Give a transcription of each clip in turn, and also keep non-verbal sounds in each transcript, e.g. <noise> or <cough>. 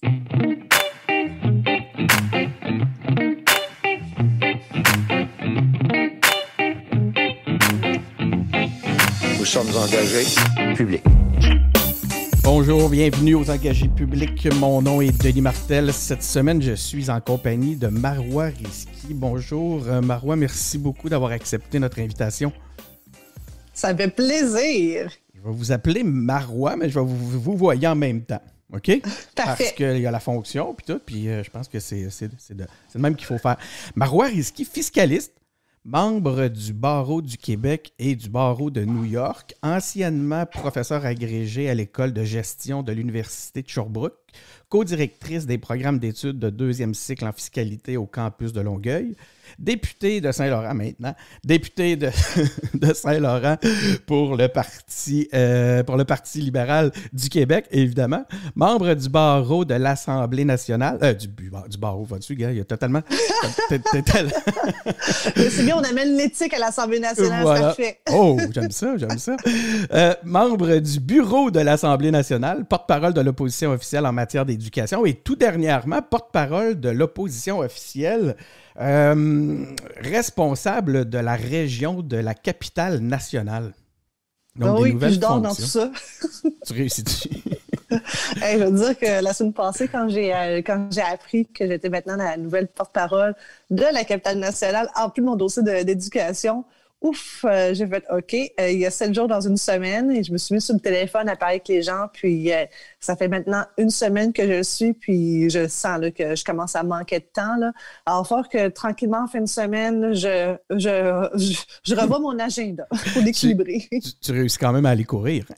Nous sommes engagés. public. Bonjour, bienvenue aux engagés publics. Mon nom est Denis Martel. Cette semaine, je suis en compagnie de Marois Risky. Bonjour, euh, Marois. Merci beaucoup d'avoir accepté notre invitation. Ça fait plaisir. Je vais vous appeler Marois, mais je vais vous, vous voyer en même temps. OK? <laughs> Parce qu'il y a la fonction, puis tout, puis euh, je pense que c'est de, c'est de même qu'il faut faire. Marois Risky, fiscaliste, membre du barreau du Québec et du barreau de New York, anciennement professeur agrégé à l'école de gestion de l'Université de Sherbrooke, co-directrice des programmes d'études de deuxième cycle en fiscalité au campus de Longueuil, député de Saint-Laurent maintenant, député de, <laughs> de Saint-Laurent pour le parti euh, pour le Parti libéral du Québec, évidemment, membre du barreau de l'Assemblée nationale, euh, du, barreau, vas-tu, gars, il y a totalement... C'est bien, <laughs> on amène l'éthique à l'Assemblée nationale, Voilà. c'est parfait. Oh, j'aime ça, j'aime ça. Euh, membre du bureau de l'Assemblée nationale, porte-parole de l'opposition officielle en matière d'éducation et tout dernièrement, porte-parole de l'opposition officielle, euh, responsable de la région de la capitale nationale. Ah des oui, nouvelles je dors dans tout ça. <laughs> Tu réussis-tu? <laughs> Hey, je veux dire que la semaine passée, quand j'ai euh, quand j'ai appris que j'étais maintenant la nouvelle porte-parole de la capitale nationale, en plus de mon dossier d'éducation, ouf, euh, j'ai fait OK. euh, il y a sept jours dans une semaine et je me suis mis sur le téléphone à parler avec les gens. Puis euh, ça fait maintenant une semaine que je le suis, puis je sens là, que je commence à manquer de temps. Là. Alors, fort que tranquillement, en fin de semaine, je, je, je, je revois mon agenda <laughs> pour l'équilibrer. tu, tu réussis quand même à aller courir. <laughs>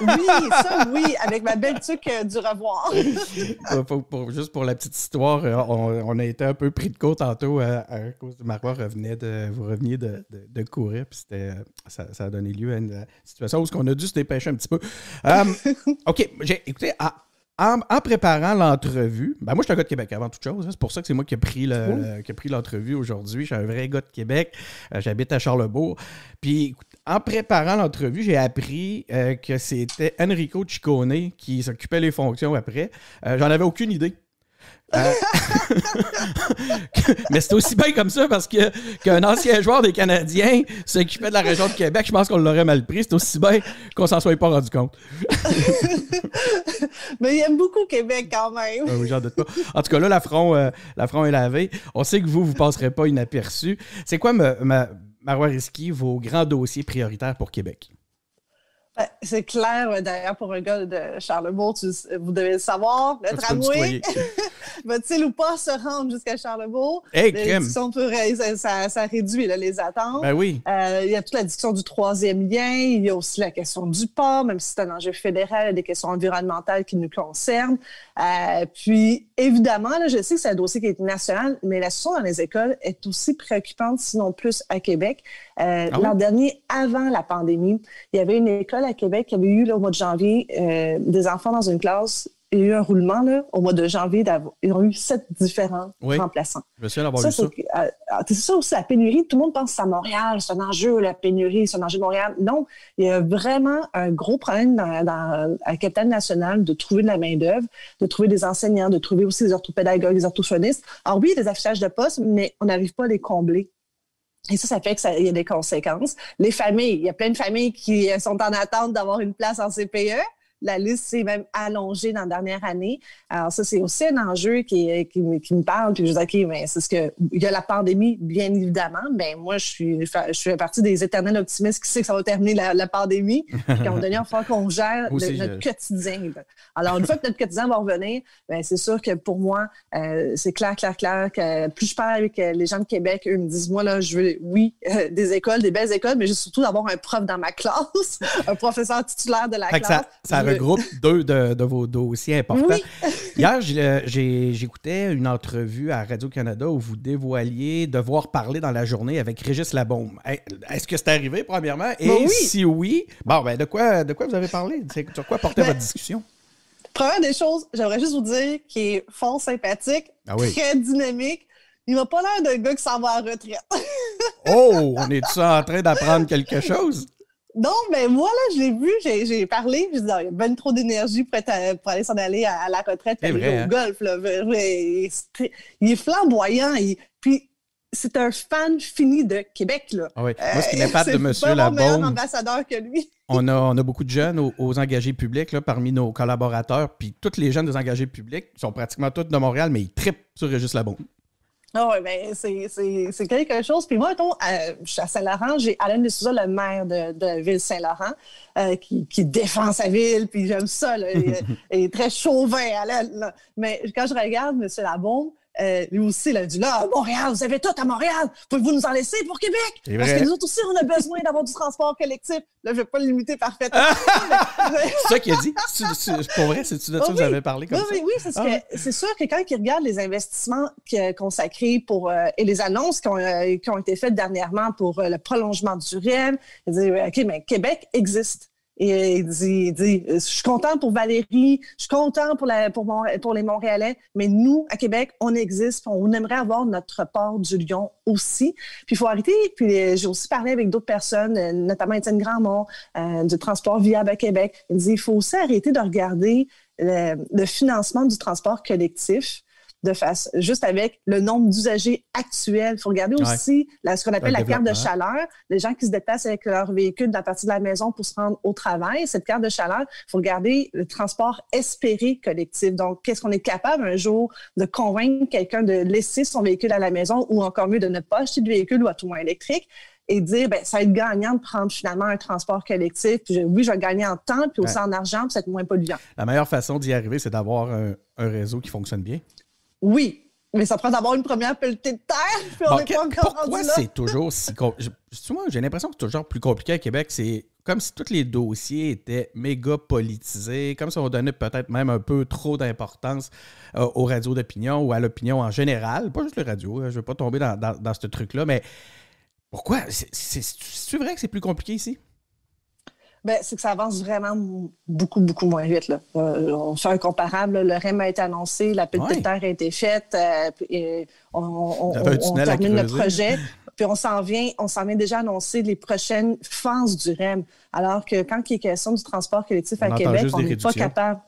Oui, ça, oui, avec ma belle tuque euh, du revoir. <laughs> Pour- pour- pour- juste pour la petite histoire, euh, on, on a été un peu pris de côte tantôt euh, à cause du Marois revenait de, vous reveniez de, de- de courir, puis ça, ça a donné lieu à une situation où on a dû se dépêcher un petit peu. OK, j'ai, écoutez, à- en, en préparant l'entrevue, ben moi, je suis un gars de Québec avant toute chose. hein. C'est pour ça que c'est moi qui ai pris, le, le- qui pris l'entrevue aujourd'hui. Je suis un vrai gars de Québec. Euh, j'habite à Charlebourg. Puis, en préparant l'entrevue, j'ai appris euh, que c'était Enrico Ciccone qui s'occupait les fonctions après. Euh, J'en avais aucune idée. Euh, <laughs> Mais c'est aussi bien comme ça parce que qu'un ancien joueur des Canadiens s'occupait de la région de Québec, je pense qu'on l'aurait mal pris. C'est aussi bien qu'on s'en soit pas rendu compte. <laughs> Mais il aime beaucoup Québec quand même. Ah oui, j'en doute pas. En tout cas, là, l'affront euh, est lavé. On sait que vous, vous passerez pas inaperçu. C'est quoi, ma, ma, Marois Risky, vos grands dossiers prioritaires pour Québec? C'est clair, euh, d'ailleurs, pour un gars de Charlebourg, tu- vous devez le savoir, le tramway <laughs> va-t-il ou pas se rendre jusqu'à Charlebourg? Hey, crème! peut ça, ça- ça réduit là, les attentes. Ben oui. Euh, il y a toute la discussion du troisième lien. Il y a aussi la question du port, même si c'est un enjeu fédéral, il y a des questions environnementales qui nous concernent. Euh, puis, évidemment, là, je sais que c'est un dossier qui est national, mais la situation dans les écoles est aussi préoccupante, sinon plus à Québec. Euh, Ah oui? L'an dernier, avant la pandémie, il y avait une école à Québec qui avait eu, là, au mois de janvier, euh, des enfants dans une classe. Il y a eu un roulement là, au mois de janvier. Ils ont eu sept différents Oui. remplaçants. Je me souviens d'avoir Ça, lu ça. c'est ça aussi, la pénurie. Tout le monde pense que c'est à Montréal, c'est un enjeu, la pénurie, c'est un enjeu de Montréal. Non, il y a vraiment un gros problème dans, dans, à la capitale nationale de trouver de la main-d'œuvre, de trouver des enseignants, de trouver aussi des orthopédagogues, des orthophonistes. Alors oui, il y a des affichages de postes, mais on n'arrive pas à les combler. Et ça, ça fait qu'il y a des conséquences. Les familles, il y a plein de familles qui euh, sont en attente d'avoir une place en CPE. La liste s'est même allongée dans la dernière année. Alors ça, c'est aussi un enjeu qui, me- qui me parle. Puis je dis, OK, mais c'est ce que... Il y a la pandémie, bien évidemment, mais moi, je suis, je fais partie des éternels optimistes qui sait que ça va terminer la, la pandémie. Puis moment donné, il falloir qu'on gère le- notre quotidien. Alors, une fois que notre quotidien va revenir, ben, c'est sûr que pour moi, euh, c'est clair, clair, clair que plus je parle avec euh, les gens de Québec, eux me disent, moi, là, je veux, oui, euh, des écoles, des belles écoles, mais je veux surtout d'avoir un prof dans ma <laughs> classe, un professeur titulaire de la Fait classe. ça, regroupe deux de, de vos dossiers importants. Oui. <laughs> Hier, euh, j'écoutais une entrevue à Radio-Canada où vous dévoiliez devoir parler dans la journée avec Régis Labaume. Est-ce que c'est arrivé, premièrement? Et Ben oui. si oui, bon, ben, de quoi, de quoi vous avez parlé? Sur quoi portait Ben, votre discussion? Première des choses, j'aimerais juste vous dire qu'il est fort sympathique, Ah oui. très dynamique. Il m'a pas l'air d'un gars qui s'en va à la retraite. Oh, on est-tu en train d'apprendre quelque chose? Non, mais moi, là, je l'ai vu, j'ai parlé, je dis, ah, il y a bien trop d'énergie pour, pour, aller s'en aller à, la retraite, aller au hein? golf. Là. Il est flamboyant. puis c'est un fan fini de Québec. Là. Ah oui. Moi, ce qui m'épate de <laughs> M. Labaume... ambassadeur que lui. on, a, on a beaucoup de jeunes aux, engagés publics là, parmi nos collaborateurs. Puis tous les jeunes des engagés publics sont pratiquement tous de Montréal, mais ils trippent sur Régis Labaume. Ah oui, ben c'est quelque chose. Puis moi, euh, je suis à Saint-Laurent, j'ai Alain de Souza, le maire de, de Ville-Saint-Laurent, euh, qui, qui, défend sa ville, puis j'aime ça. Là, il, <laughs> est très chauvin, Alain. Mais quand je regarde M. Labaume, euh, lui aussi, il a dit là, Montréal, vous avez tout à Montréal, pouvez-vous nous en laisser pour Québec? Parce que nous autres aussi, on a besoin d'avoir du transport collectif. Là, je ne vais pas le limiter parfaitement. <laughs> c'est ça qu'il a dit. pour vrai, c'est-tu de ça que vous avez parlé comme ça? Oui, oui, c'est ah c'est sûr que quand il regarde les investissements consacrés pour, euh, et les annonces qui ont, euh, qui ont, été faites dernièrement pour le prolongement du REM, il dit OK, mais Québec existe. Et il dit, dit, je suis content pour Valérie, je suis content pour, la, pour, pour les Montréalais, mais nous, à Québec, on existe, on aimerait avoir notre port du Lion aussi. Puis il faut arrêter. Puis euh, j'ai aussi parlé avec d'autres personnes, euh, notamment Étienne Grandmont, euh, du transport viable à Québec. Il dit, il faut aussi arrêter de regarder le financement du transport collectif de face, juste avec le nombre d'usagers actuels. Il faut regarder aussi ce qu'on appelle la carte de chaleur, les gens qui se déplacent avec leur véhicule dans la partie de la maison pour se rendre au travail. Cette carte de chaleur, il faut regarder le transport espéré collectif. Donc, qu'est-ce qu'on est capable un jour de convaincre quelqu'un de laisser son véhicule à la maison ou encore mieux de ne pas acheter de véhicule ou à tout moins électrique et dire ben ça va être gagnant de prendre finalement un transport collectif. oui, je vais gagner en temps, puis aussi en argent, puis c'est moins polluant. La meilleure façon d'y arriver, c'est d'avoir un, réseau qui fonctionne bien. Oui, mais ça prend d'abord une première pelletée de terre, puis on n'est pas encore Pourquoi c'est toujours si compliqué? J'ai l'impression que c'est toujours plus compliqué à Québec. C'est comme si tous les dossiers étaient méga politisés, comme si on donnait peut-être même un peu trop d'importance euh, aux radios d'opinion ou à l'opinion en général. Pas juste les radios, hein, je ne veux pas tomber dans, dans ce truc-là, mais pourquoi? C'est vrai que c'est plus compliqué ici? Ben, c'est que ça avance vraiment beaucoup, beaucoup moins vite. Là. Euh, on fait un comparable. Le REM a été annoncé, la petite terre a été faite, euh, et on, termine le projet. <laughs> Puis on s'en vient, on s'en vient déjà annoncer les prochaines phases du REM. Alors que quand il est question du transport collectif à Québec, on n'est pas capable.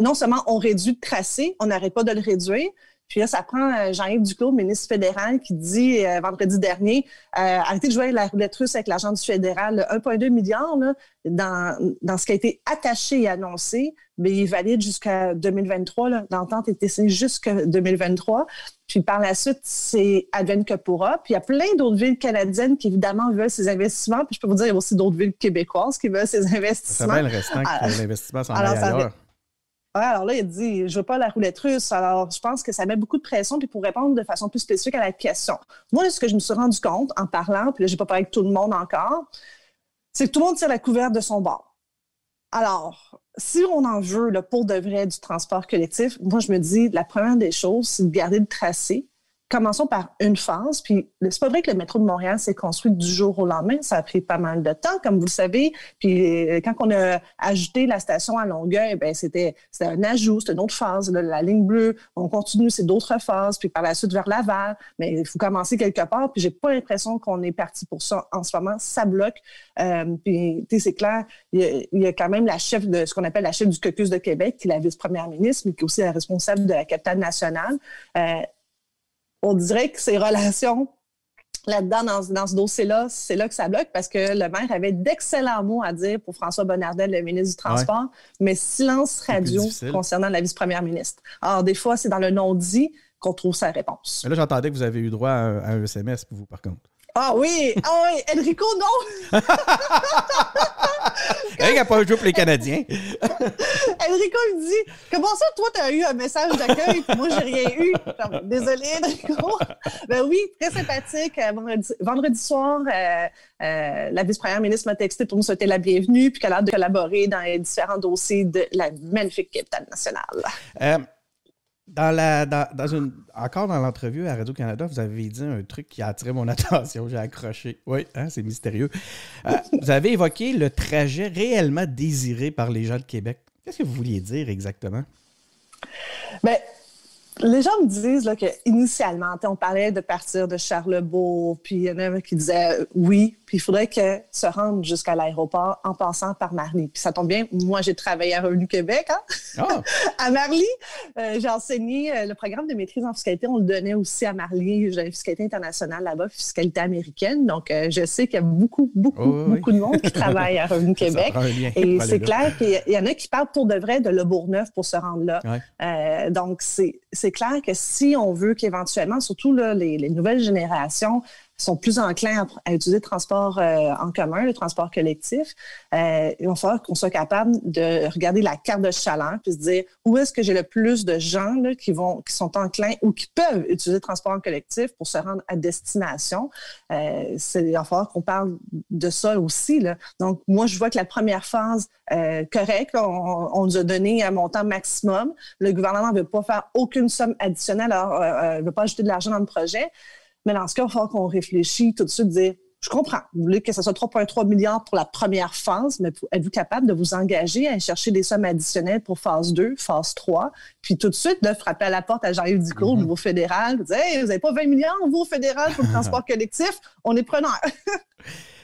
Non seulement on réduit le tracé, on n'arrête pas de le réduire, puis là, ça prend euh, Jean-Yves Duclos, ministre fédéral, qui dit euh, vendredi dernier euh, arrêtez de jouer la roulette russe avec l'argent du fédéral. 1,2 milliard là, dans, dans ce qui a été attaché et annoncé, mais il est valide jusqu'à 2023. L'entente est signée jusqu'à 2023. Puis par la suite, c'est advenne que pourra. Puis il y a plein d'autres villes canadiennes qui, évidemment, veulent ces investissements. Puis je peux vous dire, il y a aussi d'autres villes québécoises qui veulent ces investissements. Ça va le restant que l'investissement s'en ailleurs alors là, il dit, je veux pas la roulette russe. Alors, je pense que ça met beaucoup de pression. Puis pour répondre de façon plus spécifique à la question, moi, ce que je me suis rendu compte en parlant, puis là, j'ai pas parlé avec tout le monde encore, c'est que tout le monde tire la couverte de son bord. Alors, si on en veut le pour de vrai du transport collectif, moi, je me dis, la première des choses, c'est de garder le tracé, commençons par une phase. Puis c'est pas vrai que le métro de Montréal s'est construit du jour au lendemain. Ça a pris pas mal de temps, comme vous le savez. Puis euh, quand on a ajouté la station à Longueuil, ben c'était un ajout, c'était une autre phase. la ligne bleue, on continue, c'est d'autres phases. Puis par la suite vers Laval. Mais il faut commencer quelque part. Puis j'ai pas l'impression qu'on est parti pour ça en ce moment. Ça bloque. Euh, puis c'est clair, il y, a, quand même la chef de ce qu'on appelle la chef du caucus de Québec, qui est la vice-première ministre, mais qui est aussi la responsable de la capitale nationale. Euh, on dirait que ces relations là-dedans, dans, ce dossier-là, c'est là que ça bloque parce que le maire avait d'excellents mots à dire pour François Bonnardel, le ministre du Transport, mais silence radio concernant la vice-première ministre. Alors, des fois, c'est dans le non-dit qu'on trouve sa réponse. Mais là, j'entendais que vous avez eu droit à un SMS pour vous, par contre. Ah oui, ah oui, Enrico, non! <laughs> Eric n'a pas joué pour les Canadiens. <laughs> Enrico me dit Comment ça, toi, tu as eu un message d'accueil, puis moi, j'ai rien eu? Désolé, Enrico. Ben oui, très sympathique. Euh, vendredi, soir, euh, euh, la vice-première ministre m'a texté pour nous souhaiter la bienvenue, puis qu'elle a hâte de collaborer dans les différents dossiers de la magnifique capitale nationale. Dans la, une, encore dans l'entrevue à Radio-Canada, vous avez dit un truc qui a attiré mon <laughs> attention. J'ai accroché. Oui, hein, c'est mystérieux. Euh, vous avez évoqué le trajet réellement désiré par les gens de Québec. Qu'est-ce que vous vouliez dire exactement? Bien, les gens me disent là, que initialement, on parlait de partir de Charlebourg, puis il y en a qui disaient oui, puis il faudrait que se rendre jusqu'à l'aéroport en passant par Marly. Puis ça tombe bien, moi j'ai travaillé à Revenu Québec, hein? Ah. <laughs> à Marly. Euh, j'ai enseigné euh, le programme de maîtrise en fiscalité, on le donnait aussi à Marly. J'ai fiscalité internationale là-bas, fiscalité américaine. Donc je sais qu'il y a beaucoup, beaucoup, beaucoup de monde qui travaille à <laughs> Revenu Québec. Et c'est clair qu'il y en a qui parlent pour de vrai de Le Bourgneuf pour se rendre là. donc c'est c'est clair que si on veut qu'éventuellement, surtout les, nouvelles générations sont plus enclins à, utiliser le transport euh, en commun, le transport collectif, euh, il va falloir qu'on soit capable de regarder la carte de chaleur puis se dire où est-ce que j'ai le plus de gens qui vont, qui sont enclins ou qui peuvent utiliser le transport collectif pour se rendre à destination. Euh, il va falloir qu'on parle de ça aussi. Là. Donc, moi, je vois que la première phase euh, correcte, on, on, nous a donné un montant maximum. Le gouvernement ne veut pas faire aucune somme additionnelle, alors ne veut pas ajouter de l'argent dans le projet. Mais dans ce cas, il falloir qu'on réfléchisse tout de suite, dire je comprends. Vous voulez que ce soit 3,3 milliards pour la première phase, mais êtes-vous capable de vous engager à chercher des sommes additionnelles pour phase 2, phase 3, puis tout de suite de frapper à la porte à Jean-Yves Duclos au mm-hmm. niveau fédéral, vous dire hey, vous n'avez pas 20 milliards, vous, au fédéral, pour le <laughs> transport collectif, on est preneur. <laughs>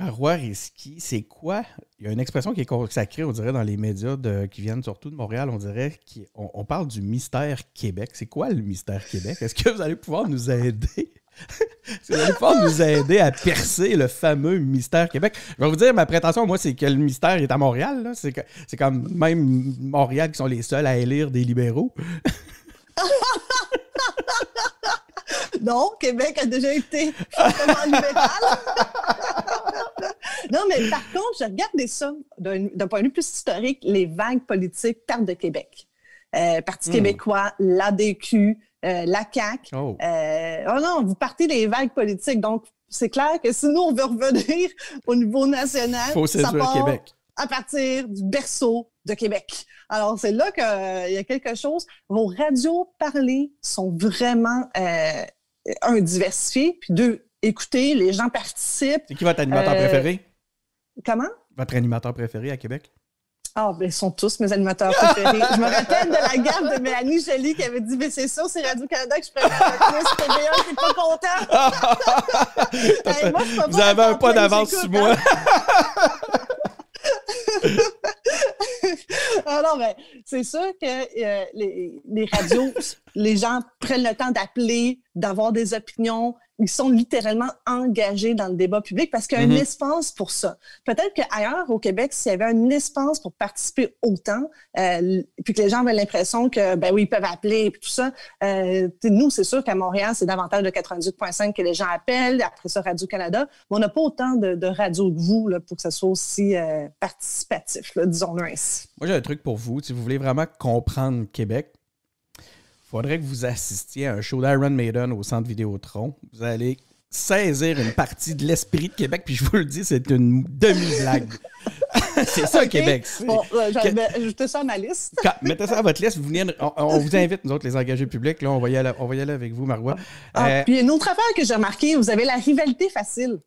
Marois Risky, c'est quoi? Il y a une expression qui est consacrée, on dirait, dans les médias qui viennent surtout de Montréal, on dirait qu'on on parle du mystère Québec. C'est quoi le mystère Québec? Est-ce que vous allez pouvoir nous aider? <laughs> Est-ce que vous allez pouvoir nous aider à percer le fameux mystère Québec? Je vais vous dire, ma prétention, moi, c'est que le mystère est à Montréal. C'est, c'est comme même Montréal qui sont les seuls à élire des libéraux. <laughs> non, Québec a déjà été libéral. <laughs> non, mais par contre, je regarde ça d'un point de vue plus historique, les vagues politiques tardent de Québec. Euh, Parti hmm. québécois, l'ADQ, euh, la CAQ. Oh. Euh, oh. non, vous partez des vagues politiques. Donc, c'est clair que si nous, on veut revenir <laughs> au niveau national, Faut ça part Québec. à partir du berceau de Québec. Alors, c'est là qu'il y a quelque chose. Vos radios parlées sont vraiment, un, diversifiées, puis deux, écoutez, les gens participent. C'est qui votre animateur préféré? Comment? Votre animateur préféré à Québec? Ah, ben, ils sont tous mes animateurs préférés. je me rappelle de la gaffe de Mélanie Jolie qui avait dit Mais c'est sûr, c'est Radio-Canada que je préfère le plus. TVA, t'es pas content. <laughs> moi, Vous avez un pas d'avance sur moi. <laughs> ah non, mais c'est sûr que euh, les, les radios, les gens prennent le temps d'appeler, d'avoir des opinions, ils sont littéralement engagés dans le débat public parce qu'il y a un mhm. espace pour ça. Peut-être qu'ailleurs, au Québec, s'il y avait un espace pour participer autant, euh, puis que les gens avaient l'impression que, ben oui, ils peuvent appeler et tout ça, euh, nous, c'est sûr qu'à Montréal, c'est davantage de 98.5 que les gens appellent, après ça, Radio-Canada, mais on n'a pas autant de, de radios que vous là, pour que ça soit aussi euh, participatif, disons-le ainsi. Moi, j'ai un truc pour vous. Si vous voulez vraiment comprendre Québec, faudrait que vous assistiez à un show d'Iron Maiden au centre Vidéotron. Vous allez saisir une partie de l'esprit de Québec, puis je vous le dis, c'est une demi-blague. <laughs> c'est ça, Québec. Bon, ajoutez ça à ma liste. mettez ça à votre liste. Vous venez, on, vous invite, nous autres, les engagés publics. Là, on, va y aller, on va y aller avec vous, Marois. Ah, euh, puis une autre affaire que j'ai remarqué, vous avez la rivalité facile.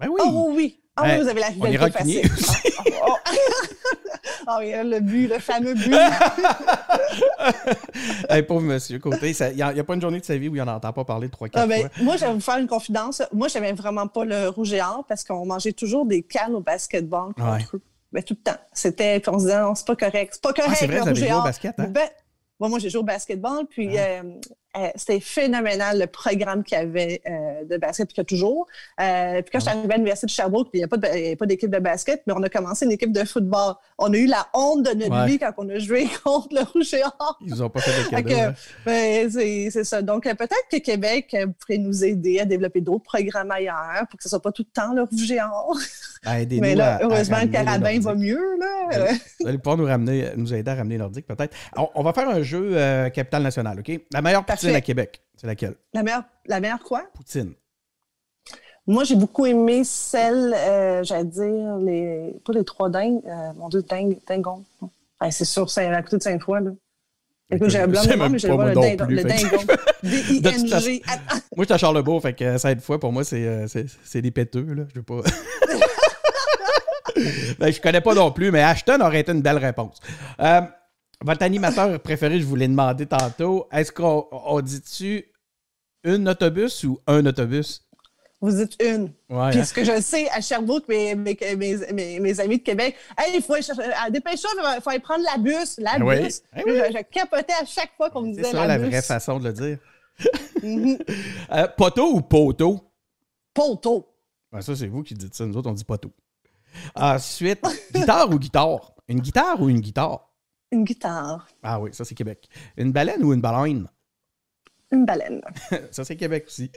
Ben oui. Oh oui. Ah oui, vous avez la rivalité facile. <laughs> <laughs> Ah oui, le but, le fameux but. <laughs> hey, pauvre monsieur Côté, il n'y a, pas une journée de sa vie où il n'en entend pas parler trois, quatre ah, ben, fois. Moi, je vais vous faire une confidence. Moi, je n'aimais vraiment pas le rouge et or parce qu'on mangeait toujours des cannes au basketball contre eux. Ben, tout le temps. C'était, on se disait, non, c'est pas correct. C'est pas correct, ah, c'est vrai, le rouge et or. Au basket, hein? ben, moi, j'ai joué au basketball, puis euh, euh, c'était phénoménal le programme qu'il y avait euh, de basket, puis qu'il y a toujours. Euh, puis quand je suis arrivée à l'Université de Sherbrooke, il n'y a pas d'équipe de, basket, mais on a commencé une équipe de football. On a eu la honte de notre vie quand on a joué <laughs> contre le Rouge et Or. Ils n'ont pas fait de cadeaux. Hein. Ben, c'est ça. Donc, peut-être que Québec pourrait nous aider à développer d'autres programmes ailleurs pour que ce ne soit pas tout le temps le Rouge et Or. Ben, mais là, heureusement, le carabin va mieux. Là. Vous allez pouvoir nous, ramener, nous aider à ramener Nordique, peut-être. On, va faire un jeu Capital National, OK? La meilleure partie à Québec, c'est laquelle? La meilleure, la meilleure quoi? Poutine. Moi, j'ai beaucoup aimé celle, euh, j'allais dire, les, pas les trois dingues, euh, mon Dieu, dingue, dingon. c'est sûr, c'est à côté de Sainte-Foy, là. Écoute, j'ai un blanc <laughs> de mais j'ai le, dingon. Le dingon. D-I-N-G. Moi, je suis à Charlebourg, fait que cette fois, pour moi, c'est, euh, c'est, des péteux, là. Je veux pas. <laughs> <laughs> ben, je connais pas non plus, mais Ashton aurait été une belle réponse. Votre animateur préféré, je vous l'ai demandé tantôt. Est-ce qu'on dit-tu une autobus ou un autobus? Vous dites une. Ouais, Puis hein? ce que je sais à Sherbrooke, mes, mes, mes, mes- amis de Québec, hey, il faut aller chercher- ah, dépêche-toi, il faut aller prendre la bus, la Oui. bus. Oui. Je, je capotais à chaque fois qu'on me C'est disait ça la, la bus. vraie façon de le dire. <laughs> Mhm. Euh, poteau ou poteau? Poteau. Ben, ça, c'est vous qui dites ça. Nous autres, on dit poteau. Ensuite, guitare ou guitare? Une guitare ou une guitare? Une guitare. Ah oui, ça, c'est Québec. Une baleine ou une baleine? Une baleine. <laughs> ça, c'est Québec aussi.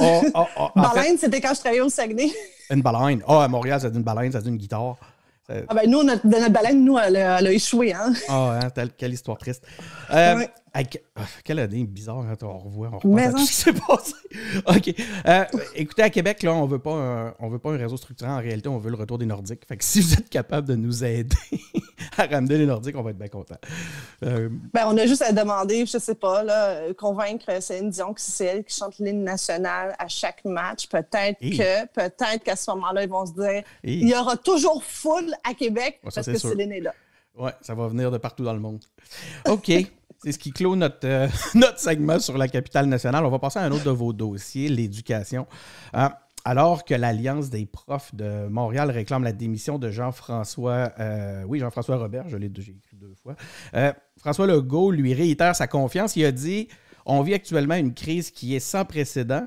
Oh, oh, oh, fait, Baleine, c'était quand je travaillais au Saguenay. <laughs> une baleine. Ah, à Montréal, ça dit une baleine, ça dit une guitare. Ah ben nous, notre, de notre baleine, nous, elle, a- elle a échoué. Hein? Ah, hein, telle- quelle histoire triste. <laughs> Euh, Ouais. Avec- ah, quelle année bizarre quand on revoit, on à non. tout ce qui s'est passé. <laughs> OK. Euh, écoutez, à Québec, là, on veut pas un, on veut pas un réseau structurant. En réalité, on veut le retour des Nordiques. Fait que si vous êtes capable de nous aider <laughs> à ramener les Nordiques, on va être bien contents. Euh, Ben, on a juste à demander, je sais pas, là, euh, convaincre Céline Dion que c'est elle qui chante l'hymne national à chaque match. Peut-être que, peut-être qu'à ce moment-là, ils vont se dire, il y aura toujours foule à Québec ça, parce que sûr. Céline est là. ouais, ça va venir de partout dans le monde. OK. <laughs> C'est ce qui clôt notre, euh, <laughs> notre segment sur la capitale nationale. On va passer à un autre de vos dossiers, l'éducation. Euh, alors que l'Alliance des profs de Montréal réclame la démission de Jean-François, euh, oui, Jean-François Robert, je l'ai écrit deux fois, euh, François Legault lui réitère sa confiance. Il a dit On vit actuellement une crise qui est sans précédent,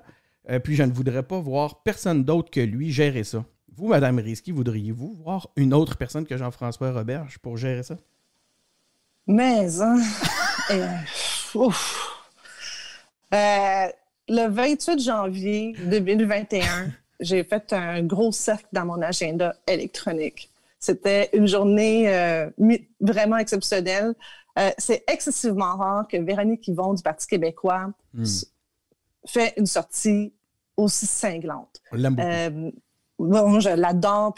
puis je ne voudrais pas voir personne d'autre que lui gérer ça. Vous, Madame Risky, voudriez-vous voir une autre personne que Jean-François Roberge pour gérer ça? Mais, hein, euh. Euh, le 28 janvier 2021, <laughs> j'ai fait un gros cercle dans mon agenda électronique. C'était une journée euh, vraiment exceptionnelle. Euh, c'est excessivement rare que Véronique Yvon du Parti québécois Hmm. fait une sortie aussi cinglante. On l'aime beaucoup. Bon, je l'adore.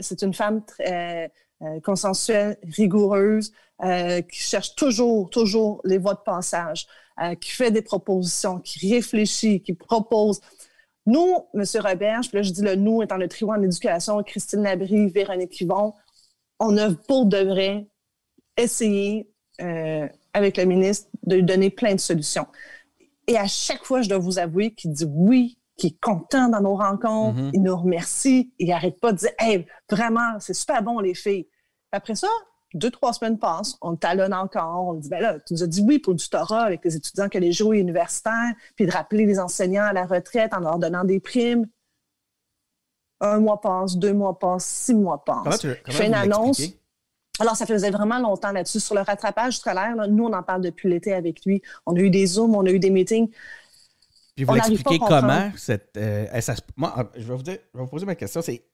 C'est une femme très euh, consensuelle, rigoureuse, euh, qui cherche toujours, toujours les voies de passage, euh, qui fait des propositions, qui réfléchit, qui propose. Nous, M. Roberge, là, je dis le nous étant le trio en éducation, Christine Labrie, Véronique Yvon, on a pour de vrai essayé, avec le ministre, de lui donner plein de solutions. Et à chaque fois, je dois vous avouer qu'il dit oui, qu'il est content dans nos rencontres, Mhm. il nous remercie, il n'arrête pas de dire Hey, vraiment, c'est super bon, les filles. Après ça, deux, trois semaines passent, on talonne encore, on dit ben là, tu nous as dit oui pour du tutorat avec les étudiants collégiaux et universitaires, puis de rappeler les enseignants à la retraite en leur donnant des primes. Un mois passe, deux mois passent, six mois passent. Comment tu Je fais une annonce. Alors, ça faisait vraiment longtemps là-dessus. Sur le rattrapage scolaire, là, nous, on en parle depuis l'été avec lui. On a eu des Zooms, on a eu des meetings. Puis vous l'expliquez comment cette. euh, ça moi, je vais vous dire, je vais vous poser ma question, c'est.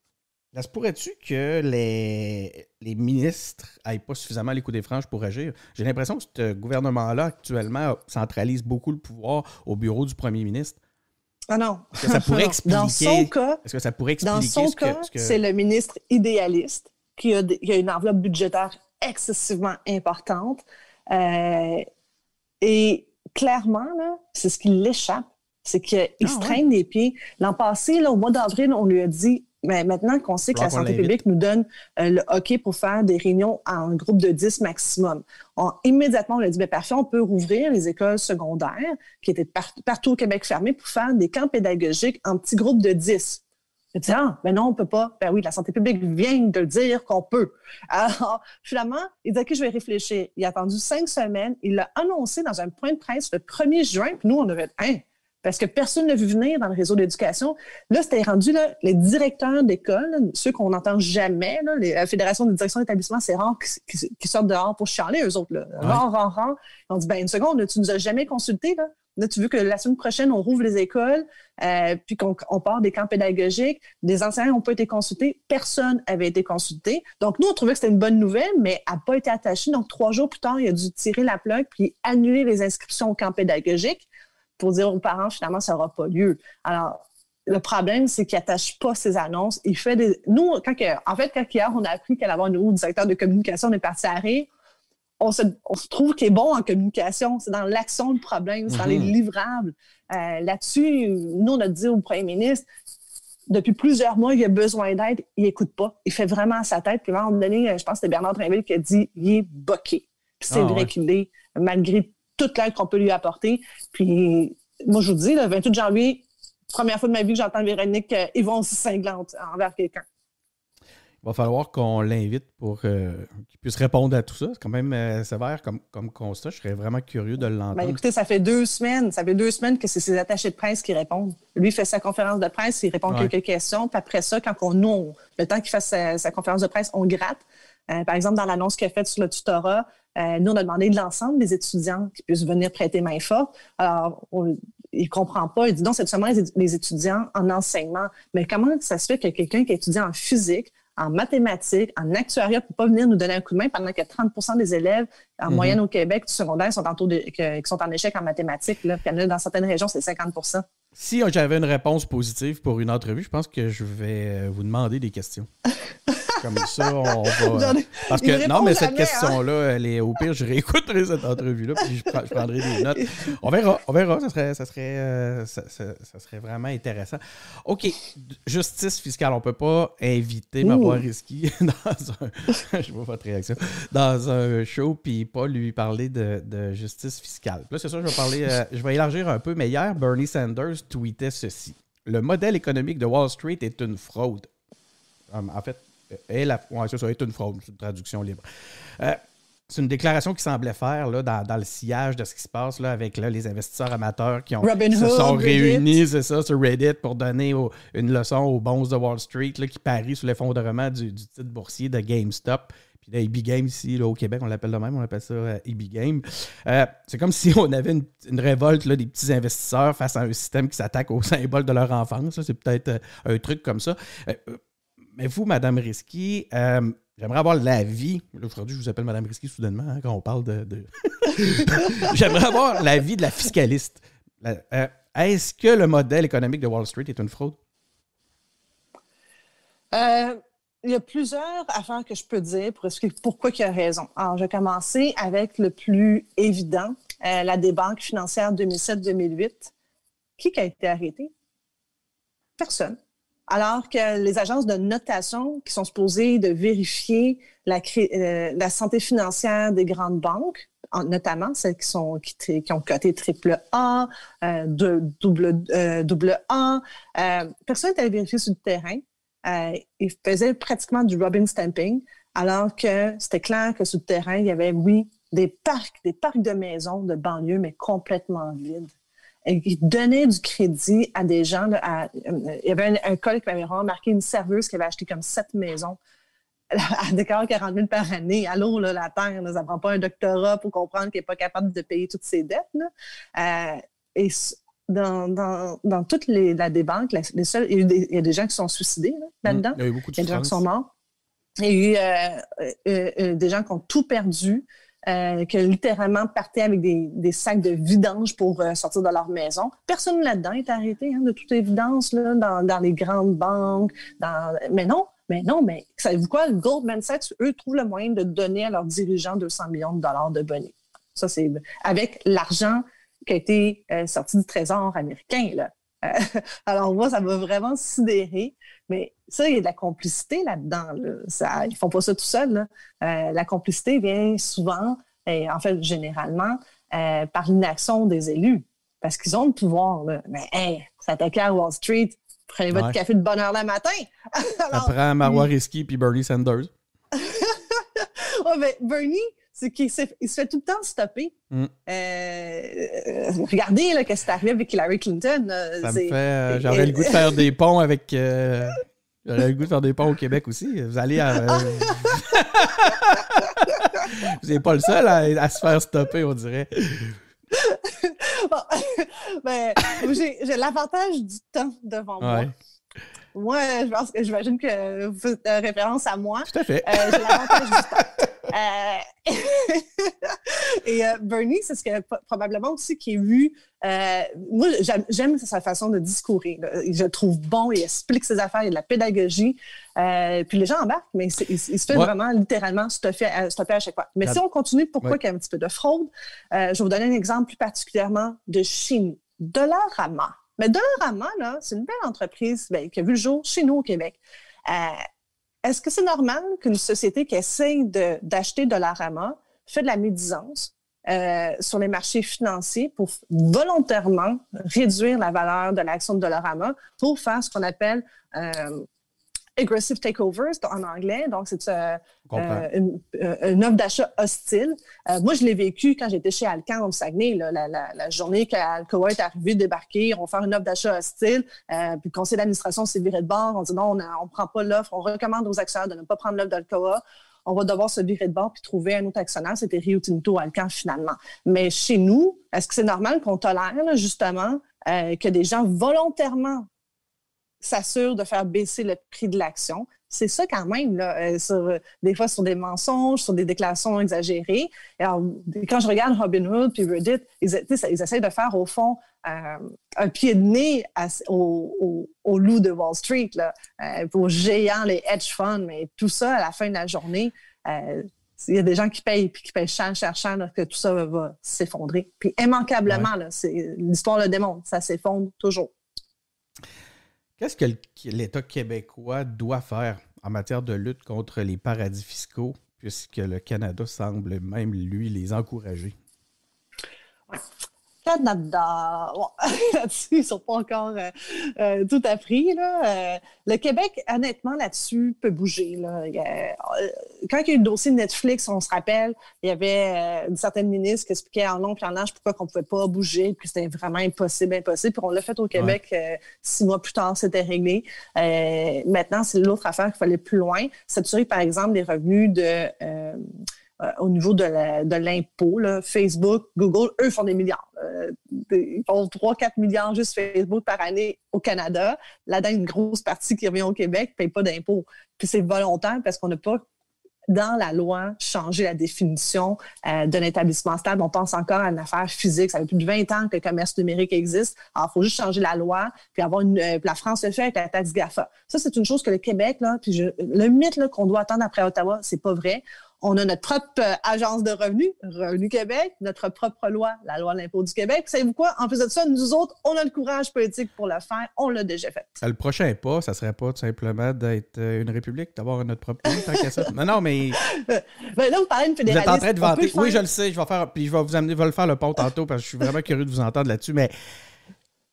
Ça se pourrait-tu que les, les ministres n'aillent pas suffisamment les coups des franges pour agir? J'ai l'impression que ce gouvernement-là, actuellement, centralise beaucoup le pouvoir au bureau du premier ministre. Ah non. Est-ce que ça pourrait expliquer. <laughs> Dans son cas, Est-ce que ça pourrait expliquer Dans son ce cas, que- c'est le ministre idéaliste qui a, des- qui a une enveloppe budgétaire excessivement importante. Euh, et clairement, là, c'est ce qui l'échappe. C'est qu'il Ah, se ouais. traîne les pieds. L'an passé, là, au mois d'avril, on lui a dit mais maintenant qu'on sait que la santé publique nous donne euh, le hockey pour faire des réunions en groupe de 10 maximum, on, immédiatement, on a dit ben, parfait, on peut rouvrir les écoles secondaires qui étaient par- partout au Québec fermées pour faire des camps pédagogiques en petits groupes de 10. J'ai dit, ah, ben non, on peut pas. Ben oui, la santé publique vient de le dire qu'on peut. Alors, <laughs> finalement, il dit, OK, je vais réfléchir. Il a attendu cinq semaines. Il l'a annoncé dans un point de presse le 1er juin. Puis nous, on avait, hein, parce que personne ne vu venir dans le réseau d'éducation. Là, c'était rendu, là, les directeurs d'école, ceux qu'on n'entend jamais, là, les- la Fédération des directions d'établissement, c'est rare qu'ils sortent dehors pour chialer, eux autres, là. Rare, rare, rare. Ils ont dit, ben, une seconde, là, tu nous as jamais consultés, là. Là, tu veux que la semaine prochaine, on rouvre les écoles, euh, puis qu'on on part des camps pédagogiques. Les enseignants n'ont pas été consultés. Personne n'avait été consulté. Donc, nous, on trouvait que c'était une bonne nouvelle, mais elle n'a pas été attachée. Donc, trois jours plus tard, il a dû tirer la plug puis annuler les inscriptions au camp pédagogique pour dire aux parents, finalement, ça n'aura pas lieu. Alors, le problème, c'est qu'il n'attache pas ses annonces. Il fait des. Nous, quand en fait, quand hier, on a appris qu'elle avait un nouveau directeur de communication, on est parti à rire. On se, on se trouve qu'il est bon en communication. C'est dans l'action le problème, c'est dans les Mhm. livrables. Euh, Là-dessus, nous, on a dit au premier ministre, depuis plusieurs mois, il a besoin d'aide, il n'écoute pas. Il fait vraiment à sa tête. Puis à un moment donné, je pense que c'était Bernard Drinville qui a dit il est boqué. c'est Ah, vrai ouais. qu'il est, malgré toute l'aide qu'on peut lui apporter. Puis, moi, je vous dis, le 28 janvier, première fois de ma vie que j'entends Véronique euh, Yvon aussi cinglante envers quelqu'un. Il va falloir qu'on l'invite pour euh, qu'il puisse répondre à tout ça. C'est quand même euh, sévère comme, comme constat. Je serais vraiment curieux de Ben, l'entendre. écoutez, ça fait deux semaines, ça fait deux semaines que c'est ses attachés de presse qui répondent. Lui il fait sa conférence de presse, il répond Ouais. quelques questions, puis après ça, quand on, nous, on- le temps qu'il fasse sa, sa conférence de presse, on gratte. Euh, par exemple, dans l'annonce qu'il a faite sur le tutorat, euh, nous, on a demandé de l'ensemble des étudiants qui puissent venir prêter main forte. Alors, on- il comprend pas. Il dit non, c'est seulement les, étu- les étudiants en enseignement. Mais comment ça se fait que quelqu'un qui étudie en physique, en mathématiques, en actuariat, ne peut pas venir nous donner un coup de main pendant que 30% des élèves en Mhm. moyenne au Québec du secondaire sont en, taux de- que- qui sont en échec en mathématiques. Là? Puis dans certaines régions, c'est 50% Si j'avais une réponse positive pour une entrevue, je pense que je vais vous demander des questions. <laughs> Comme ça, on va. <laughs> Ai- Parce que non, mais cette hein? question-là, elle est au pire, je réécouterai cette entrevue-là, puis je, prends- je prendrai des notes. <laughs> On verra, on verra. Ça serait, ça serait, euh, ça, ça- ça serait vraiment intéressant. OK, justice fiscale. On peut pas inviter Marois Risky <laughs> dans un. je vois votre réaction. Dans un show, puis pas lui parler de, de justice fiscale. Là, c'est ça, je vais parler. euh, je vais élargir un peu, mais hier, Bernie Sanders tweetait ceci. Le modèle économique de Wall Street est une fraude. En fait, est la, ouais, c'est ça, est une fraude, c'est une traduction libre. Euh, c'est une déclaration qu'il semblait faire là, dans, dans le sillage de ce qui se passe là, avec là, les investisseurs amateurs qui, ont, Robin qui se Hood, sont Reddit. réunis, c'est ça, sur Reddit pour donner au- une leçon aux bons de Wall Street là, qui parient sur l'effondrement du, du titre boursier de GameStop. Puis là, EB Game ici, là, au Québec, on l'appelle de même, on appelle ça euh, EB Game. Euh, c'est comme <laughs> si on avait une, une révolte là, des petits investisseurs face à un système qui s'attaque aux symboles de leur enfance. C'est peut-être euh, un truc comme ça. Euh, euh, mais vous, Madame Risky, euh, j'aimerais avoir l'avis. Aujourd'hui, je vous appelle Madame Risky soudainement hein, quand on parle de. <laughs> j'aimerais avoir l'avis de la fiscaliste. Euh, Est-ce que le modèle économique de Wall Street est une fraude? Euh, il y a plusieurs affaires que je peux dire pour expliquer pourquoi il a raison. Alors, je vais commencer avec le plus évident, la débanque financière 2007-2008. Qui qui a été arrêté? Personne. Alors que les agences de notation qui sont supposées de vérifier la, euh, santé financière des grandes banques, en- notamment celles qui, sont, qui, ont coté triple A, euh, double, euh, euh, personne n'est allé vérifier sur le terrain. Euh, ils faisaient pratiquement du Robin Stamping, alors que c'était clair que sur le terrain, il y avait, oui, des parcs, des parcs de maisons de banlieue, mais complètement vides. Et ils donnaient du crédit à des gens. là, à- euh, il y avait un, un collègue qui m'avait remarqué une serveuse qui avait acheté comme sept maisons <laughs> à décor 40 000 par année. Allô, là, la Terre, là, ça ne prend pas un doctorat pour comprendre qu'il n'est pas capable de payer toutes ses dettes. là. Euh, et dans, dans, dans toute les, la débanque, la- les seuls, il, y a des, il y a des gens qui sont suicidés là, là-dedans. Il y a eu beaucoup de Il y a des gens qui sont morts. Il y a eu euh, euh, euh, des gens qui ont tout perdu, euh, qui littéralement partaient avec des, des sacs de vidange pour euh, sortir de leur maison. Personne là-dedans est arrêté, hein, de toute évidence, là, dans, dans les grandes banques. Dans... Mais non, mais non, mais savez-vous quoi? Goldman Sachs, eux, trouvent le moyen de donner à leurs dirigeants 200 millions de dollars de bonnets. Ça, c'est avec l'argent qui a été euh, sorti du trésor américain. Là. Euh, <laughs> alors, moi, ça m'a vraiment sidéré. Mais ça, il y a de la complicité là-dedans. Là. Ça, ils font pas ça tout seuls. Euh, la complicité vient souvent, et en fait, généralement, euh, par l'inaction des élus. Parce qu'ils ont le pouvoir. Là. Mais hey, s'attaquer à Wall Street, prenez votre Ouais. café de bonne heure le matin. <laughs> Alors, Après Marois Risky puis Bernie Sanders. <laughs> Ouais, mais Bernie, c'est qu'il s'est- il se fait tout le temps stopper. Mm. Euh, regardez là, qu'est-ce qui est arrivé avec Hillary Clinton. là. Ça me C'est- fait. euh, J'aurais le goût de faire <laughs> des ponts avec. euh, J'aurais le goût de faire des ponts au Québec aussi. Vous allez à. euh, <laughs> Vous n'êtes pas le seul à, à se faire stopper, on dirait. Bon, <laughs> ben, j'ai l'avantage du temps devant moi. Ouais, Moi, je pense que j'imagine que vous faites euh, référence à moi. tout à fait. Euh, j'ai l'avantage du temps. <laughs> Euh, <laughs> et euh, Bernie, c'est ce que probablement aussi qui est vu. euh, moi, j'aime- sa façon de discourir. là. Je le trouve bon, il explique ses affaires, il y a de la pédagogie. Puis les gens embarquent, mais il, se- il fait Ouais. vraiment littéralement stopper à, stopper à chaque fois. Mais La- si on continue, pourquoi Ouais. il y a un petit peu de fraude? Je vais vous donner un exemple plus particulièrement de chez nous. Dollarama. Mais Dollarama, là, c'est une belle entreprise ben, qui a vu le jour chez nous au Québec. Est-ce que c'est normal qu'une société qui essaye de- d'acheter Dollarama fait de la médisance euh, sur les marchés financiers pour volontairement réduire la valeur de l'action de Dollarama pour faire ce qu'on appelle euh, aggressive takeovers en anglais. Donc, c'est euh, euh, une, une, offre d'achat hostile. Euh, moi, je l'ai vécu quand j'étais chez Alcan au Saguenay. Là, la, la, la, journée qu'Alcoa est arrivé, débarquer, on va faire une offre d'achat hostile. puis le conseil d'administration s'est viré de bord. On dit non, on ne prend pas l'offre. On recommande aux actionnaires de ne pas prendre l'offre d'Alcoa on va devoir se virer de bord puis trouver un autre actionnaire. C'était Rio Tinto Alcan finalement. Mais chez nous, est-ce que c'est normal qu'on tolère justement que des gens volontairement s'assure de faire baisser le prix de l'action. C'est ça quand même, là, euh, sur, euh, des fois sur des mensonges, sur des déclarations exagérées. Alors, quand je regarde Robinhood puis Reddit, ils, ils essayent de faire au fond euh, un pied de nez au, au, loup de Wall Street, là, aux géants, les hedge funds, mais tout ça, à la fin de la journée, il y a des gens qui payent puis qui payent cher, cher, cher, que tout ça va, s'effondrer. Puis immanquablement, l'histoire le démontre, ça s'effondre toujours. Qu'est-ce que l'État québécois doit faire en matière de lutte contre les paradis fiscaux, puisque le Canada semble même, lui, les encourager? Canada. <laughs> là-dessus, ils ne sont pas encore euh, euh, tout appris. Là. Euh, le Québec, honnêtement, là-dessus, peut bouger. Là. quand il y a eu le dossier de Netflix, on se rappelle, il y avait une certaine ministre qui expliquait en long et en large pourquoi on ne pouvait pas bouger, puis c'était vraiment impossible, impossible. Puis on l'a fait au Québec six mois plus tard, c'était réglé. maintenant, c'est l'autre affaire qu'il fallait plus loin. S'assurer, par exemple, des revenus de au niveau de l'impôt. Facebook, Google, eux font des milliards. Euh, ils font 3-4 milliards juste Facebook par année au Canada. Là-dedans, une grosse partie qui revient au Québec ne paye pas d'impôts. Puis c'est volontaire parce qu'on n'a pas dans la loi changé la définition euh, d'un établissement stable. On pense encore à une affaire physique. Ça fait plus de 20 ans que le commerce numérique existe. Alors, il faut juste changer la loi, puis avoir une. la France le fait avec la taxe GAFA. Ça, c'est une chose que le Québec, là, puis le mythe qu'on doit attendre après Ottawa, c'est pas vrai. On a notre propre euh, agence de revenus, Revenu Québec, notre propre loi, la loi de l'impôt du Québec. savez-vous quoi? En plus de ça, nous autres, on a le courage politique pour le faire. On l'a déjà fait. Le prochain pas, ça serait pas tout simplement d'être euh, une république, d'avoir notre propre pays, tant qu'à ça. Non, non, mais. <laughs> ben là, vous parlez d'une fédéralisme. Vous êtes en train de vanter. Oui, je le sais. Je vais faire. Puis je vais vous amener, je vais le faire le pont tantôt parce que je suis vraiment curieux de vous entendre là-dessus. Mais.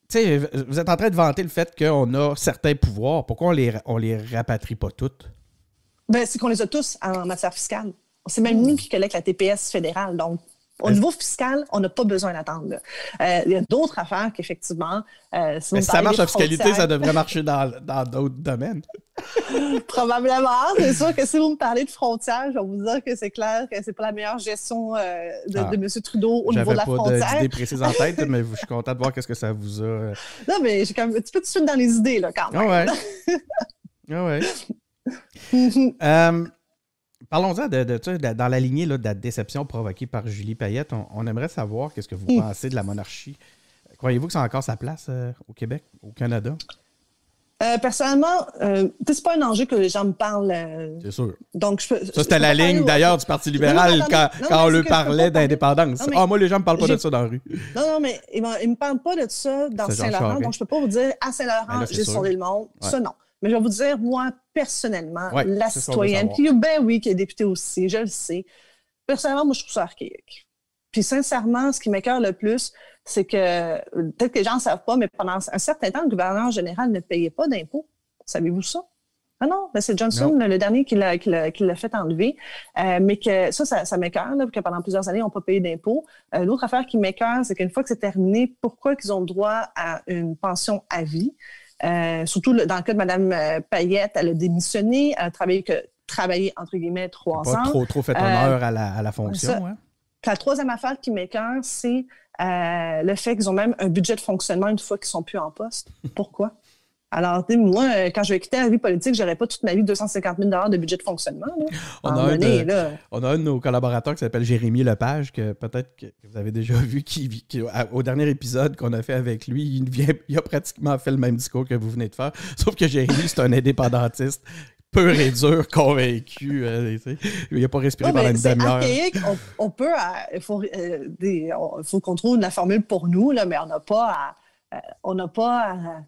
Tu sais, vous êtes en train de vanter le fait qu'on a certains pouvoirs. Pourquoi on les, on les rapatrie pas toutes? Ben, c'est qu'on les a tous en matière fiscale. C'est même nous qui collecte la TPS fédérale. Donc, au niveau fiscal, on n'a pas besoin d'attendre. Euh, il y a d'autres affaires qu'effectivement. Euh, si, ça marche en fiscalité, ça devrait marcher dans, d'autres domaines. <laughs> Probablement. C'est sûr que si vous me parlez de frontières, je vais vous dire que c'est clair que c'est pas la meilleure gestion euh, de, ah. M. Trudeau au niveau de la frontière. J'avais pas d'idée précise en tête, <laughs> mais je suis content de voir qu'est-ce que ça vous a. Non, mais j'ai quand même un petit peu de suite dans les idées, là, quand même. Ah ouais. <laughs> ah ouais. <laughs> Parlons-en de, dans la lignée de la déception provoquée par Julie Payette. On, aimerait savoir qu'est-ce que vous mm. pensez de la monarchie. Croyez-vous que ça a encore sa place euh, au Québec, au Canada? Euh, personnellement, euh, c'est pas un enjeu que les gens me parlent. Euh, c'est sûr. Donc, je ça, c'était la ligne d'ailleurs du Parti libéral quand, on lui parlait d'indépendance. Ah, moi, les gens me parlent pas de ça dans la rue. Non, non, mais ils ne me parlent pas de ça dans Saint-Laurent. Donc, je peux pas vous dire à Saint-Laurent, ben j'ai sondé le monde. Ça, non. Mais je vais vous dire, moi, personnellement, la citoyenne, qui, ben oui, qui est députée aussi, je le sais. Personnellement, moi, je trouve ça archaïque. Puis sincèrement, ce qui m'écœure le plus, c'est que peut-être que les gens ne savent pas, mais pendant un certain temps, le gouverneur général ne payait pas d'impôts. Savez-vous ça? Ah non, ben, c'est Johnson, le dernier, qui l'a, fait enlever. Euh, mais que ça, ça, ça m'écœure, que pendant plusieurs années, ils n'ont pas payé d'impôts. Euh, l'autre affaire qui m'écœure, c'est qu'une fois que c'est terminé, pourquoi ils ont droit à une pension à vie? Euh, surtout dans le cas de Mme euh, Payette, elle a démissionné, elle a travaillé, que, travaillé entre guillemets trois pas ans. trop, trop fait honneur à, la, à, la, fonction. Hein? La troisième affaire qui m'écœure, c'est euh, le fait qu'ils ont même un budget de fonctionnement une fois qu'ils sont plus en poste. Pourquoi? Alors, moi, euh, quand je vais quitter la vie politique, je n'aurai pas toute ma vie 250 000 de budget de fonctionnement. On, a un de, on, a un de, nos collaborateurs qui s'appelle Jérémy Lepage, que peut-être que vous avez déjà <laughs> vu, qui, au dernier épisode qu'on a fait avec lui, il, vient, il a pratiquement fait le même discours que vous venez de faire. <laughs> Sauf que Jérémy, c'est un indépendantiste peu et dur, convaincu. Euh, il n'a pas respiré pendant une demi-heure. On, on, peut. Euh, il faut, faut qu'on trouve la formule pour nous, là, mais on n'a pas on n'a pas à,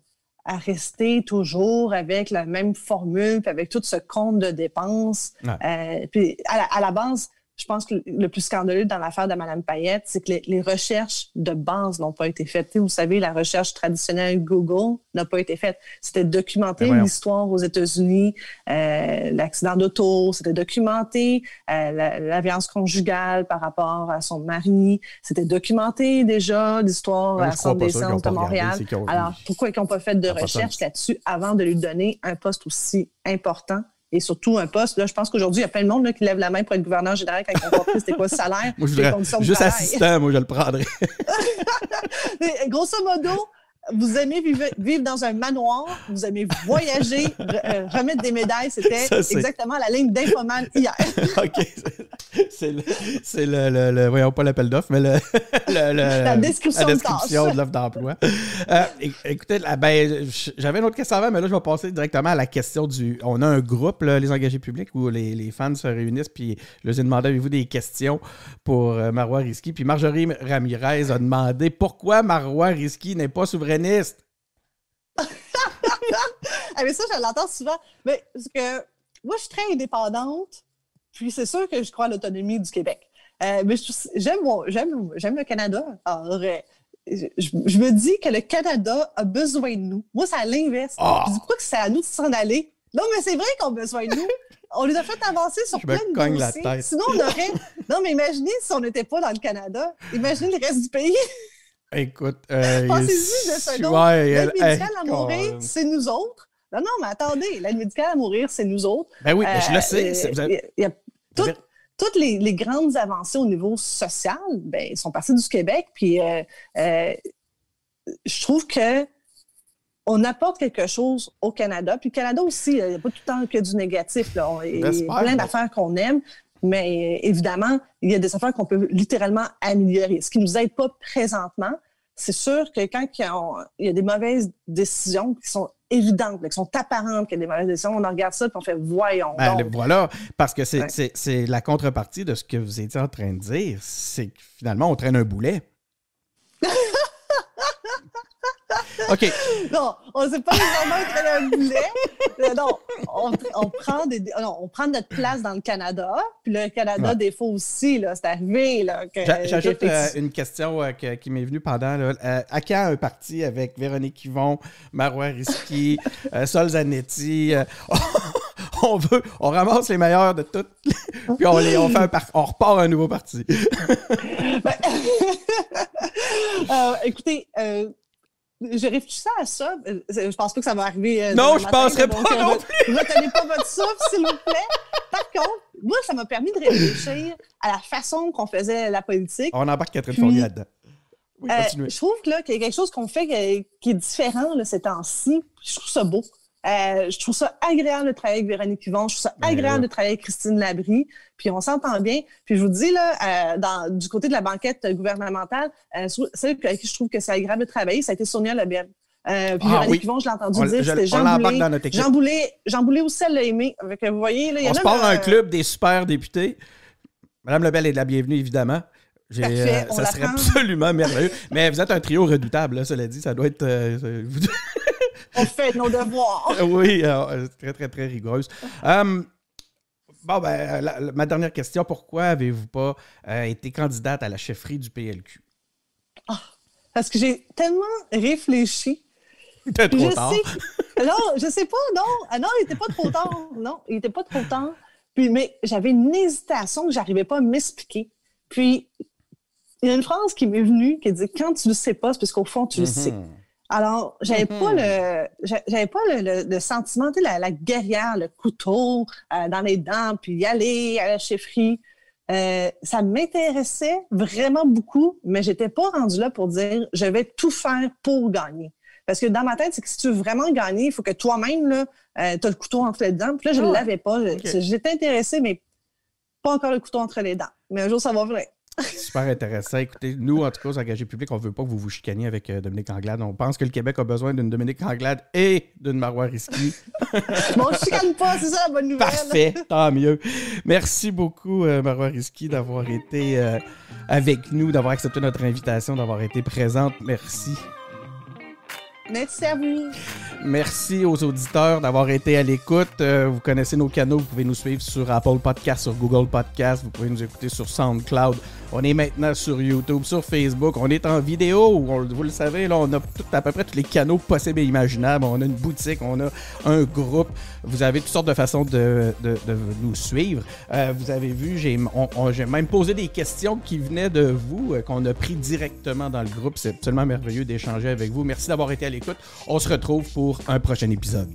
à rester toujours avec la même formule, puis avec tout ce compte de dépenses. Euh, puis à la, base, je pense que le plus scandaleux dans l'affaire de Mme Payette, c'est que les, recherches de base n'ont pas été faites. vous savez, la recherche traditionnelle Google n'a pas été faite. C'était documenter ben l'histoire aux États-Unis, euh, l'accident d'auto, c'était documenter euh, la, violence conjugale par rapport à son mari, c'était documenter déjà l'histoire à son décence de Montréal. Alors, pourquoi ils n'ont pas fait de recherche là-dessus avant de lui donner un poste aussi important? Et surtout un poste. Là, je pense qu'aujourd'hui, il y a plein de monde qui lève la main pour être gouverneur général quand ils compris c'était quoi le salaire? moi, je voudrais, juste assistant, moi, je le prendrais. <laughs> grosso modo, vous aimez vivre, dans un manoir, vous aimez voyager, <laughs> euh, remettre des médailles. C'était exactement la ligne d'Infoman hier. <laughs> OK. C'est le, le, voyons pas l'appel d'offres, mais le, <laughs> la description, la description de l'offre d'emploi. Euh, écoutez, ben, j'avais une autre question avant, mais là, je vais passer directement à la question du. On a un groupe, les engagés publics, où les, les, fans se réunissent, puis je leur ai demandé avez-vous des questions pour euh, Marois Risky? Puis Marjorie Ramirez a demandé pourquoi Marois Risky n'est pas souverain ah, <laughs> mais ça, je l'entends souvent. Mais parce que moi, je suis très indépendante, puis c'est sûr que je crois à l'autonomie du Québec. Euh, mais j'aime le Canada. Alors, euh, je, me dis que le Canada a besoin de nous. Moi, c'est à l'inverse. Oh. Je dis pas que c'est à nous de s'en aller? Non, mais c'est vrai qu'on a besoin de nous. On les a fait avancer sur <laughs> plein de dossiers. Sinon, on aurait... Non, mais imaginez si on n'était pas dans le Canada. Imaginez le reste du pays. <laughs> Écoute, euh, pensez-y de ce l'aide médicale à mourir, c'est nous autres. Non, non, mais attendez, l'aide médicale à mourir, c'est nous autres. Ben oui, je le sais. Il y a toutes les, grandes avancées au niveau social ben, sont passées du Québec. Puis euh, euh, je trouve que on apporte quelque chose au Canada. Puis le Canada aussi, il n'y a pas tout le temps que du négatif. Là. Il y a plein d'affaires qu'on aime. Mais évidemment, il y a des affaires qu'on peut littéralement améliorer. Ce qui ne nous aide pas présentement, c'est sûr que quand il y a des mauvaises décisions qui sont évidentes, qui sont apparentes qu'il y a des mauvaises décisions, on regarde ça et on fait voyons. Ben, voilà, parce que c'est la contrepartie de ce que vous étiez en train de dire. C'est que finalement, on traîne un boulet. <laughs> OK. <laughs> Non, on ne sait pas nécessairement traîner un boulet. Non, on, prend des, on prend notre place dans le Canada. Puis le Canada, des fois aussi, c'est arrivé. J'ajoute euh, une question euh, qui m'est venue pendant. Là, euh, à quand un parti avec Véronique Yvon, Marois Risky, <laughs> Sol Zanetti? on veut, on ramasse les meilleurs de toutes, <laughs> puis on, les, on, fait un on repart un nouveau parti. Ben, écoutez, je réfléchissais à ça. Euh, je pense pas que ça va arriver. Euh, non, je ne penserais pas euh, non plus. Retenez pas votre souffle, s'il vous plaît. Par contre, moi, ça m'a permis de réfléchir à la façon qu'on faisait la politique. On embarque Catherine Fournier là-dedans. Oui, je trouve qu'il y a quelque chose qu'on fait qui est différent là, ces temps-ci. Je trouve ça beau. Euh, je trouve ça agréable de travailler avec Véronique Yvon. Je trouve ça ben agréable de travailler avec Christine Labrie. Puis on s'entend bien. Puis je vous dis, là, euh, dans, du côté de la banquette gouvernementale, euh, celle avec qui je trouve que c'est agréable de travailler, ça a été Sonia Lebel. Euh, puis ah, Véronique Yvon, je l'ai entendu dire, c'était Jean Boulet. Jean Boulet. Jean Boulet aussi, elle l'a aimé. vous voyez, là, on se parle d'un club des super députés. Madame Lebel est de la bienvenue, évidemment. Parfait, ça serait absolument merveilleux. Mais vous êtes un trio redoutable, cela dit. Ça doit être <laughs> on fait nos devoirs. <laughs> oui, euh, très, très, très rigoureuse. Euh, bon, ben, ma dernière question, pourquoi avez-vous pas euh, été candidate à la chefferie du PLQ? Ah, parce que j'ai tellement réfléchi. C'était trop tard. non, je sais pas, non. Ah non, il n'était pas trop tard. Non, il n'était pas trop tard. Puis, mais j'avais une hésitation que j'arrivais pas à m'expliquer. Puis, il y a une phrase qui m'est venue qui dit Quand tu le sais pas, c'est parce qu'au fond, tu le mhm. sais. Alors, j'avais pas mm-hmm. le, j'avais pas le, le, sentiment, la, la, guerrière, le couteau euh, dans les dents, puis y aller à la chefferie. Euh, ça m'intéressait vraiment beaucoup, mais j'étais pas rendue là pour dire je vais tout faire pour gagner. Parce que dans ma tête, c'est que si tu veux vraiment gagner, il faut que toi-même, là, euh, tu as le couteau entre les dents. Puis là, je ne ah, l'avais pas. J'étais intéressée, mais pas encore le couteau entre les dents. Mais un jour, ça va venir. Super intéressant. Écoutez, nous, en tout cas, aux engagés publics, on ne veut pas que vous vous chicaniez avec euh, Dominique Anglade. On pense que le Québec a besoin d'une Dominique Anglade et d'une Marois Risky. <laughs> bon, on ne chicane pas, c'est ça la bonne nouvelle. Parfait, tant mieux. Merci beaucoup, euh, Marois Risky, d'avoir été euh, avec nous, d'avoir accepté notre invitation, d'avoir été présente. Merci. Merci à vous. Merci aux auditeurs d'avoir été à l'écoute. Euh, vous connaissez nos canaux. Vous pouvez nous suivre sur Apple Podcast, sur Google Podcast. Vous pouvez nous écouter sur SoundCloud. On est maintenant sur YouTube, sur Facebook, on est en vidéo. Vous le savez, là, on a tout, à peu près tous les canaux possibles et imaginables. On a une boutique, on a un groupe. Vous avez toutes sortes de façons de, nous suivre. Euh, vous avez vu, j'ai même posé des questions qui venaient de vous, euh, qu'on a pris directement dans le groupe. C'est absolument merveilleux d'échanger avec vous. Merci d'avoir été à l'écoute. On se retrouve pour un prochain épisode.